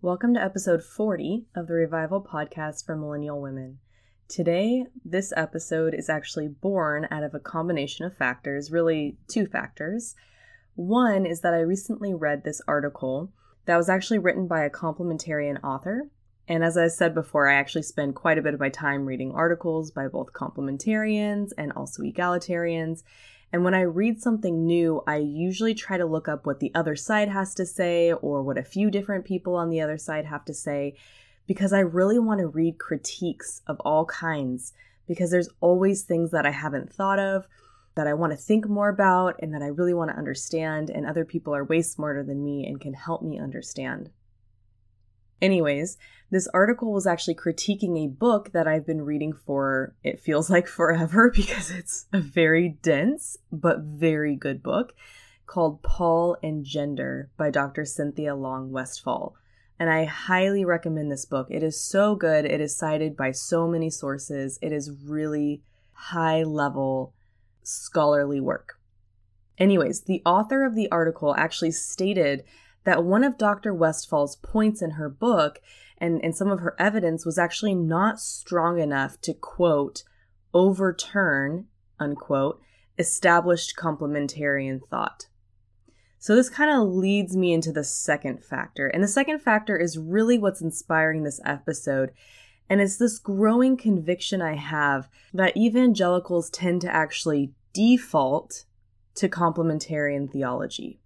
Welcome to episode 40 of the Revival Podcast for Millennial Women. Today, this episode is actually born out of a combination of factors, really, two factors. One is that I recently read this article that was actually written by a complementarian author. And as I said before, I actually spend quite a bit of my time reading articles by both complementarians and also egalitarians. And when I read something new, I usually try to look up what the other side has to say or what a few different people on the other side have to say because I really want to read critiques of all kinds because there's always things that I haven't thought of that I want to think more about and that I really want to understand, and other people are way smarter than me and can help me understand. Anyways, this article was actually critiquing a book that I've been reading for, it feels like forever because it's a very dense but very good book called Paul and Gender by Dr. Cynthia Long Westfall. And I highly recommend this book. It is so good. It is cited by so many sources. It is really high level scholarly work. Anyways, the author of the article actually stated that one of Dr. Westfall's points in her book and, and some of her evidence was actually not strong enough to, quote, overturn, unquote, established complementarian thought. So this kind of leads me into the second factor. And the second factor is really what's inspiring this episode. And it's this growing conviction I have that evangelicals tend to actually default to complementarian theology.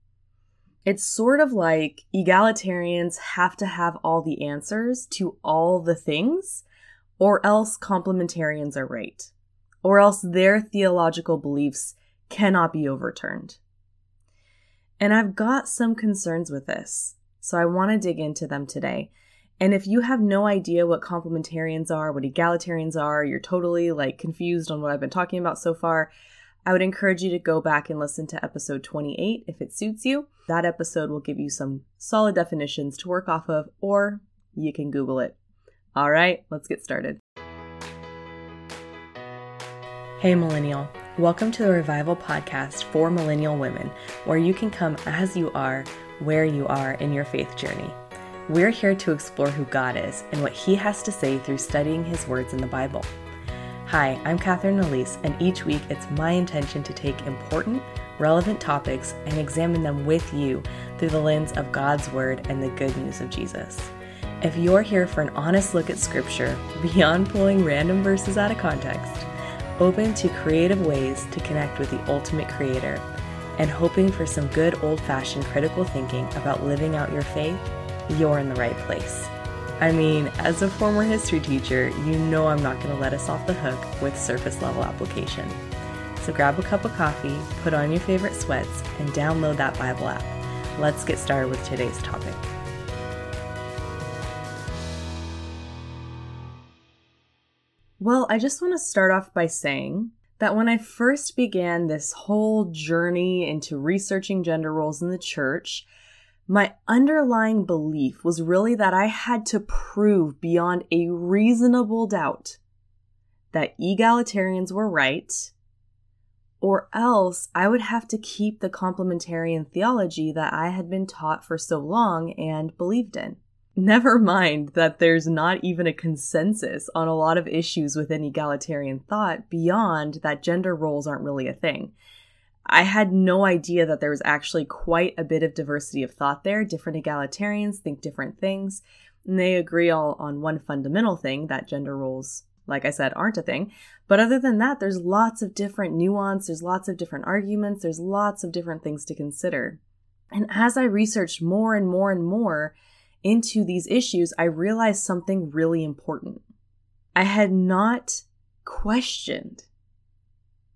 It's sort of like egalitarians have to have all the answers to all the things, or else complementarians are right, or else their theological beliefs cannot be overturned. And I've got some concerns with this, so I want to dig into them today. And if you have no idea what complementarians are, what egalitarians are, you're totally like confused on what I've been talking about so far, I would encourage you to go back and listen to episode 28 if it suits you. That episode will give you some solid definitions to work off of, or you can Google it. All right, let's get started. Hey, Millennial. Welcome to the Revival Podcast for Millennial Women, where you can come as you are, where you are in your faith journey. We're here to explore who God is and what He has to say through studying His words in the Bible. Hi, I'm Catherine Elise, and each week it's my intention to take important, relevant topics and examine them with you through the lens of God's Word and the good news of Jesus. If you're here for an honest look at Scripture, beyond pulling random verses out of context, open to creative ways to connect with the ultimate Creator, and hoping for some good old fashioned critical thinking about living out your faith, you're in the right place. I mean, as a former history teacher, you know I'm not going to let us off the hook with surface level application. So grab a cup of coffee, put on your favorite sweats, and download that Bible app. Let's get started with today's topic. Well, I just want to start off by saying that when I first began this whole journey into researching gender roles in the church, my underlying belief was really that I had to prove beyond a reasonable doubt that egalitarians were right, or else I would have to keep the complementarian theology that I had been taught for so long and believed in. Never mind that there's not even a consensus on a lot of issues within egalitarian thought beyond that gender roles aren't really a thing. I had no idea that there was actually quite a bit of diversity of thought there. Different egalitarians think different things, and they agree all on one fundamental thing that gender roles, like I said, aren't a thing. But other than that, there's lots of different nuance, there's lots of different arguments, there's lots of different things to consider. And as I researched more and more and more into these issues, I realized something really important. I had not questioned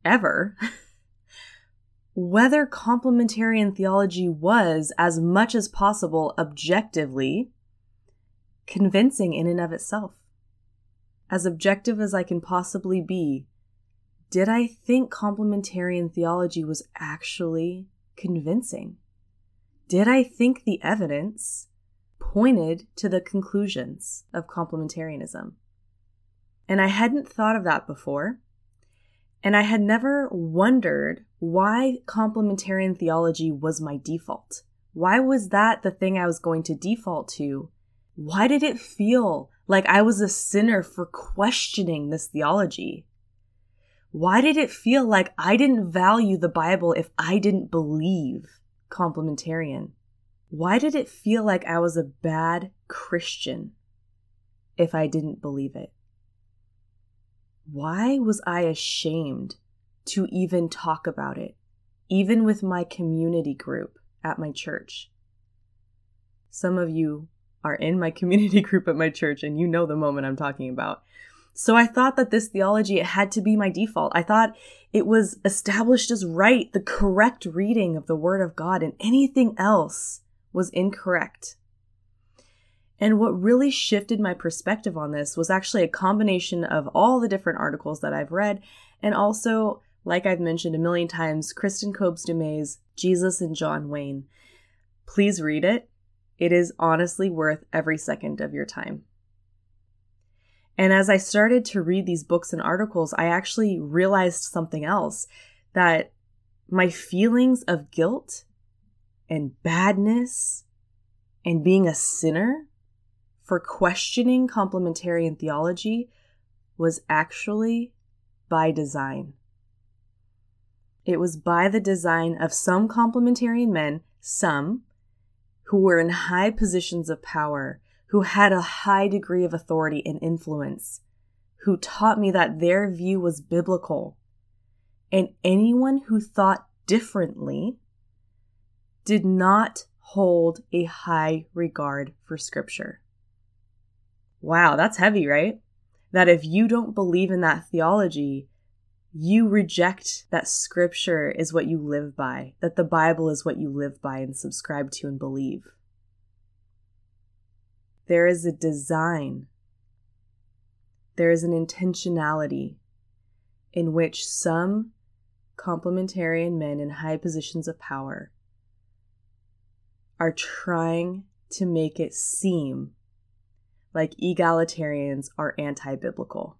ever whether complementarian theology was, as much as possible, objectively convincing in and of itself. As objective as I can possibly be, did I think complementarian theology was actually convincing? Did I think the evidence pointed to the conclusions of complementarianism? And I hadn't thought of that before. And I had never wondered why complementarian theology was my default. Why was that the thing I was going to default to Why did it feel like I was a sinner for questioning this theology? Why did it feel like I didn't value the Bible if I didn't believe complementarian? Why did it feel like I was a bad Christian if I didn't believe it? Why was I ashamed to even talk about it, even with my community group at my church? Some of you are in my community group at my church and you know the moment I'm talking about. So I thought that this theology it had to be my default. I thought it was established as right, the correct reading of the word of God and anything else was incorrect. And what really shifted my perspective on this was actually a combination of all the different articles that I've read, and also, like I've mentioned a million times, Kristen Kobes Du Mez's Jesus and John Wayne. Please read it. It is honestly worth every second of your time. And as I started to read these books and articles, I actually realized something else that my feelings of guilt and badness and being a sinner for questioning complementarian theology was actually by design. It was by the design of some complementarian men, some, who were in high positions of power, who had a high degree of authority and influence, who taught me that their view was biblical. And anyone who thought differently did not hold a high regard for Scripture. Wow, that's heavy, right? That if you don't believe in that theology, you reject that Scripture is what you live by, that the Bible is what you live by and subscribe to and believe. There is a design, there is an intentionality in which some complementarian men in high positions of power are trying to make it seem like egalitarians are anti biblical.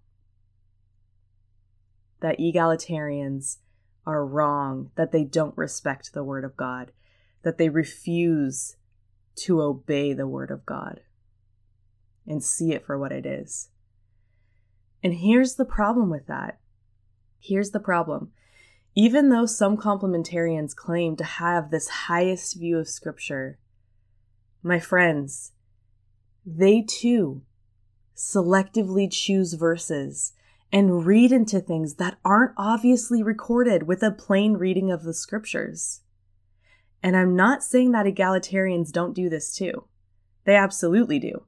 That egalitarians are wrong, that they don't respect the Word of God, that they refuse to obey the Word of God and see it for what it is. And here's the problem with that. Here's the problem. Even though some complementarians claim to have this highest view of Scripture, my friends, they too selectively choose verses and read into things that aren't obviously recorded with a plain reading of the Scriptures. And I'm not saying that egalitarians don't do this too. They absolutely do.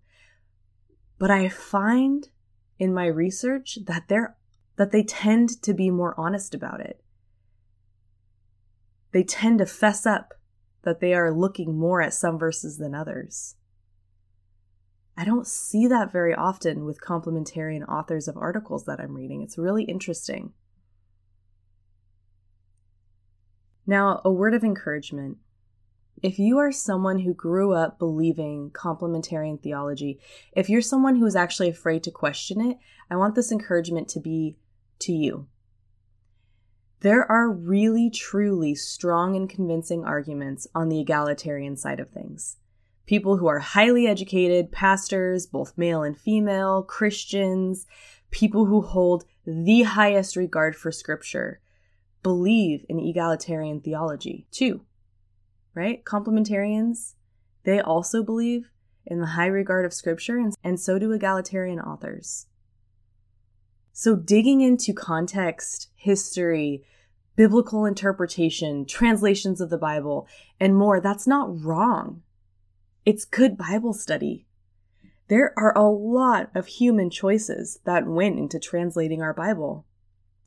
But I find in my research that they're that they tend to be more honest about it they tend to fess up that they are looking more at some verses than others. I don't see that very often with complementarian authors of articles that I'm reading. It's really interesting. Now, a word of encouragement. If you are someone who grew up believing complementarian theology, if you're someone who is actually afraid to question it, I want this encouragement to be to you. There are really, truly strong and convincing arguments on the egalitarian side of things. People who are highly educated, pastors, both male and female, Christians, people who hold the highest regard for scripture, believe in egalitarian theology too. Right? Complementarians, they also believe in the high regard of scripture, and, and so do egalitarian authors. So, digging into context, history, biblical interpretation, translations of the Bible, and more, that's not wrong. It's good Bible study. There are a lot of human choices that went into translating our Bible.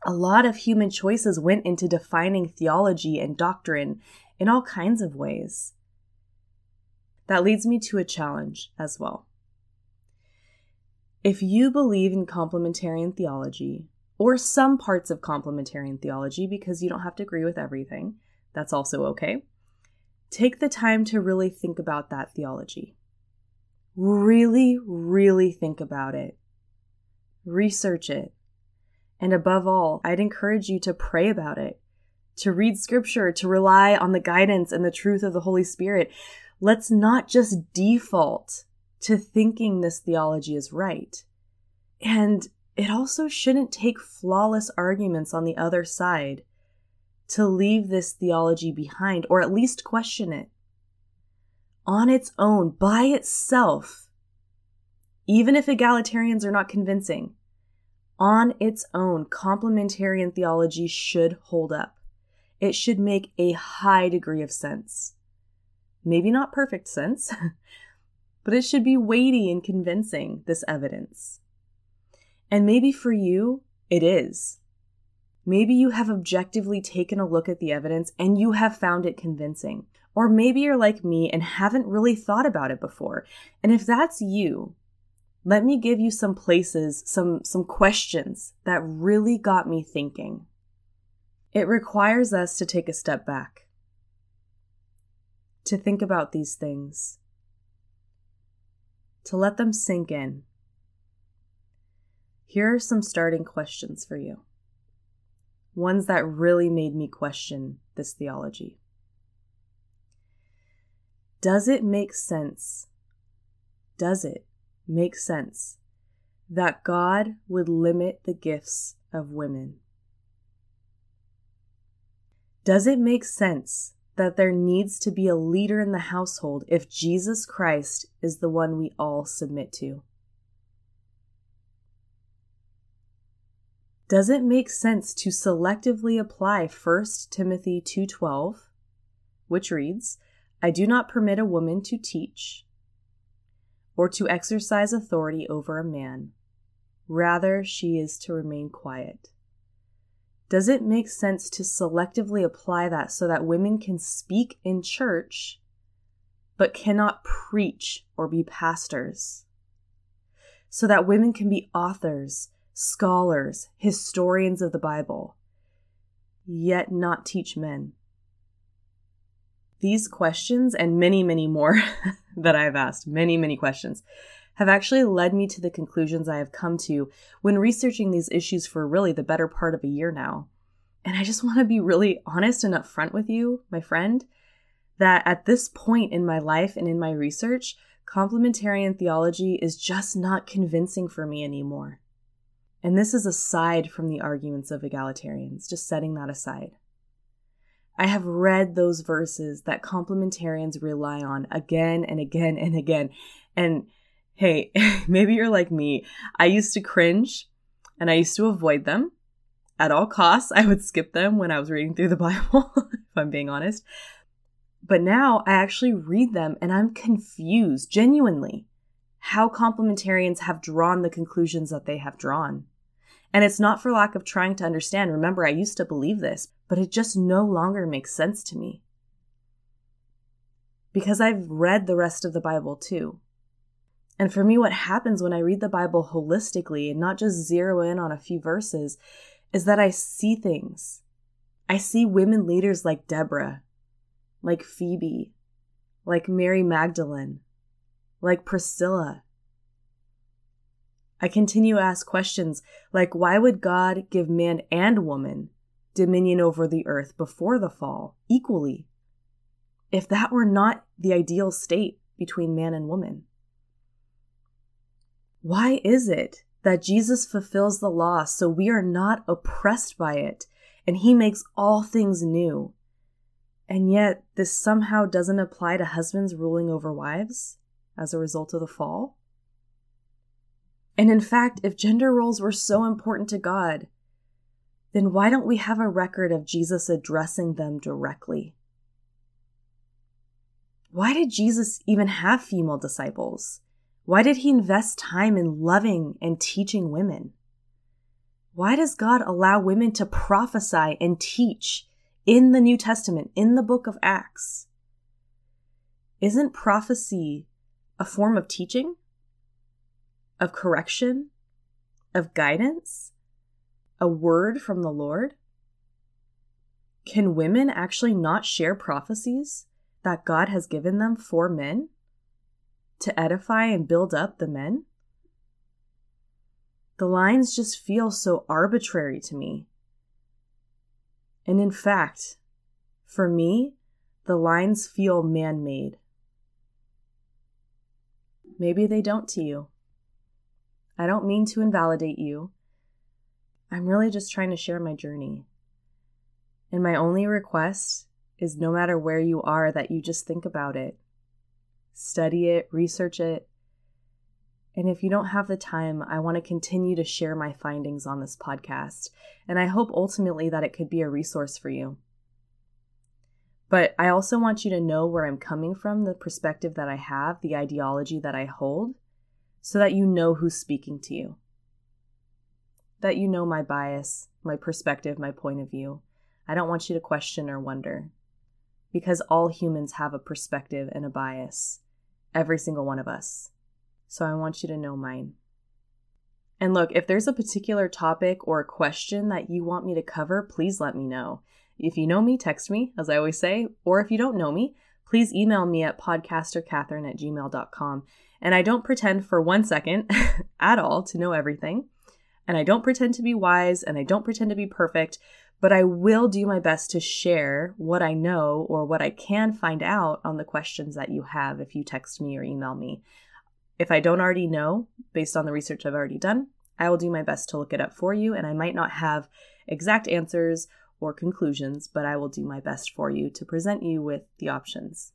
A lot of human choices went into defining theology and doctrine in all kinds of ways. That leads me to a challenge as well. If you believe in complementarian theology, or some parts of complementarian theology, because you don't have to agree with everything, that's also okay, take the time to really think about that theology. Really, really think about it. Research it. And above all, I'd encourage you to pray about it, to read scripture, to rely on the guidance and the truth of the Holy Spirit. Let's not just default to thinking this theology is right. And it also shouldn't take flawless arguments on the other side to leave this theology behind or at least question it. On its own, by itself, even if egalitarians are not convincing, on its own, complementarian theology should hold up. It should make a high degree of sense. Maybe not perfect sense, but it should be weighty and convincing, this evidence. And maybe for you, it is. Maybe you have objectively taken a look at the evidence and you have found it convincing. Or maybe you're like me and haven't really thought about it before. And if that's you, let me give you some places, some, some questions that really got me thinking. It requires us to take a step back, to think about these things, to let them sink in. Here are some starting questions for you. Ones that really made me question this theology. Does it make sense? Does it make sense that God would limit the gifts of women? Does it make sense that there needs to be a leader in the household if Jesus Christ is the one we all submit to? Does it make sense to selectively apply 1 Timothy 2:12, which reads, "I do not permit a woman to teach or to exercise authority over a man; rather she is to remain quiet." Does it make sense to selectively apply that so that women can speak in church but cannot preach or be pastors? So that women can be authors, scholars, historians of the Bible, yet not teach men? These questions, and many, many more that I have asked, many, many questions, have actually led me to the conclusions I have come to when researching these issues for really the better part of a year now. And I just want to be really honest and upfront with you, my friend, that at this point in my life and in my research, complementarian theology is just not convincing for me anymore. And this is aside from the arguments of egalitarians, just setting that aside. I have read those verses that complementarians rely on again and again and again. And hey, maybe you're like me. I used to cringe and I used to avoid them at all costs. I would skip them when I was reading through the Bible, if I'm being honest. But now I actually read them and I'm confused, genuinely, how complementarians have drawn the conclusions that they have drawn. And it's not for lack of trying to understand. Remember, I used to believe this, but it just no longer makes sense to me. Because I've read the rest of the Bible too. And for me, what happens when I read the Bible holistically and not just zero in on a few verses is that I see things. I see women leaders like Deborah, like Phoebe, like Mary Magdalene, like Priscilla. I continue to ask questions like why would God give man and woman dominion over the earth before the fall equally if that were not the ideal state between man and woman? Why is it that Jesus fulfills the law so we are not oppressed by it and he makes all things new? And yet, this somehow doesn't apply to husbands ruling over wives as a result of the fall? And in fact, if gender roles were so important to God, then why don't we have a record of Jesus addressing them directly? Why did Jesus even have female disciples? Why did he invest time in loving and teaching women? Why does God allow women to prophesy and teach in the New Testament, in the book of Acts? Isn't prophecy a form of teaching? Of correction? Of guidance? A word from the Lord? Can women actually not share prophecies that God has given them for men? to edify and build up the men? The lines just feel so arbitrary to me. And in fact, for me, the lines feel man made. Maybe they don't to you. I don't mean to invalidate you. I'm really just trying to share my journey. And my only request is no matter where you are, that you just think about it, study it, research it. And if you don't have the time, I want to continue to share my findings on this podcast. And I hope ultimately that it could be a resource for you. But I also want you to know where I'm coming from, the perspective that I have, the ideology that I hold, so that you know who's speaking to you. That you know my bias, my perspective, my point of view. I don't want you to question or wonder. Because all humans have a perspective and a bias. Every single one of us. So I want you to know mine. And look, if there's a particular topic or a question that you want me to cover, please let me know. If you know me, text me, as I always say, or if you don't know me, please email me at podcastercatherine at gmail.com. And I don't pretend for one second at all to know everything. And I don't pretend to be wise and I don't pretend to be perfect, but I will do my best to share what I know or what I can find out on the questions that you have if you text me or email me. If I don't already know, based on the research I've already done, I will do my best to look it up for you, and I might not have exact answers or conclusions, but I will do my best for you to present you with the options.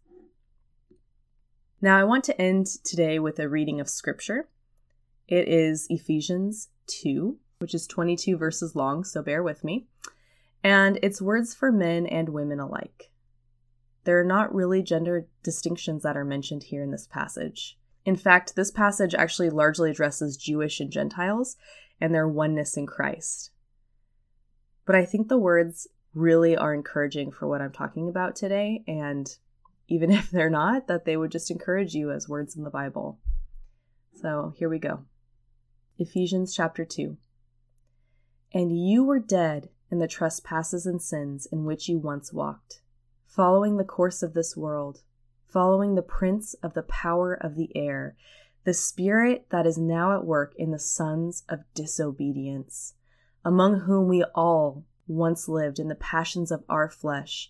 Now, I want to end today with a reading of scripture. It is Ephesians 2, which is 22 verses long, so bear with me. And it's words for men and women alike. There are not really gender distinctions that are mentioned here in this passage. In fact, this passage actually largely addresses Jewish and Gentiles and their oneness in Christ. But I think the words really are encouraging for what I'm talking about today. And even if they're not, that they would just encourage you as words in the Bible. So here we go Ephesians chapter 2. And you were dead in the trespasses and sins in which you once walked, following the course of this world, following the prince of the power of the air, the spirit that is now at work in the sons of disobedience among whom we all once lived in the passions of our flesh,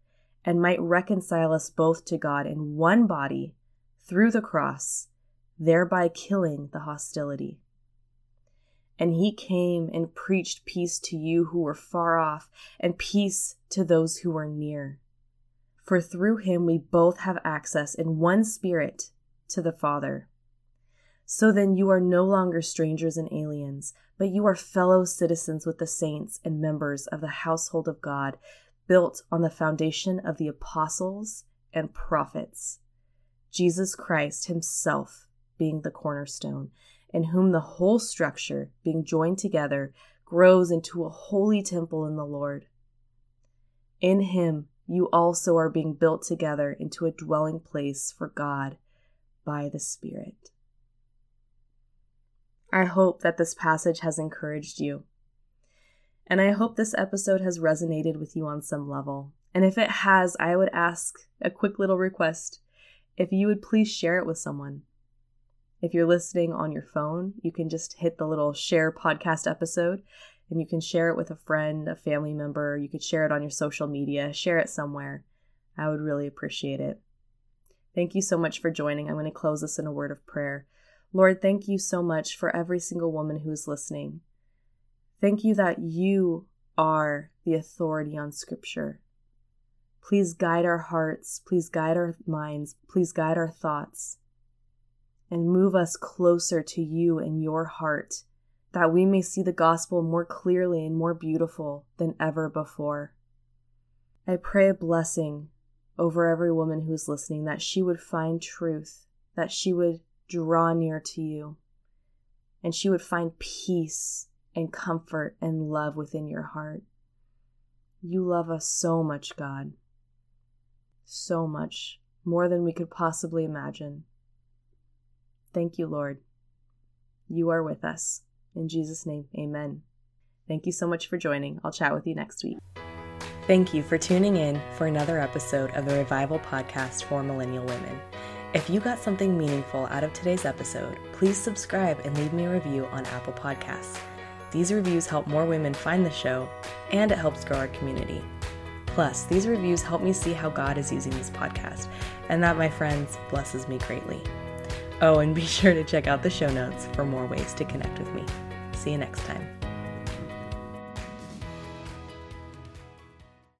and might reconcile us both to God in one body through the cross, thereby killing the hostility. And he came and preached peace to you who were far off, and peace to those who were near. For through him we both have access in one spirit to the Father. So then you are no longer strangers and aliens, but you are fellow citizens with the saints and members of the household of God, built on the foundation of the apostles and prophets, Jesus Christ Himself being the cornerstone, in whom the whole structure, being joined together, grows into a holy temple in the Lord. In Him, you also are being built together into a dwelling place for God by the Spirit. I hope that this passage has encouraged you. And I hope this episode has resonated with you on some level. And if it has, I would ask a quick little request if you would please share it with someone. If you're listening on your phone, you can just hit the little share podcast episode and you can share it with a friend, a family member. You could share it on your social media, share it somewhere. I would really appreciate it. Thank you so much for joining. I'm going to close this in a word of prayer. Lord, thank you so much for every single woman who is listening. Thank you that you are the authority on Scripture. Please guide our hearts, please guide our minds, please guide our thoughts, and move us closer to you and your heart, that we may see the gospel more clearly and more beautiful than ever before. I pray a blessing over every woman who is listening that she would find truth, that she would draw near to you, and she would find peace and comfort and love within your heart. You love us so much, God. So much, more than we could possibly imagine. Thank you, Lord. You are with us. In Jesus' name, amen. Thank you so much for joining. I'll chat with you next week. Thank you for tuning in for another episode of the Revival Podcast for Millennial Women. If you got something meaningful out of today's episode, please subscribe and leave me a review on Apple Podcasts. These reviews help more women find the show, and it helps grow our community. Plus, these reviews help me see how God is using this podcast, and that, my friends, blesses me greatly. Oh, and be sure to check out the show notes for more ways to connect with me. See you next time.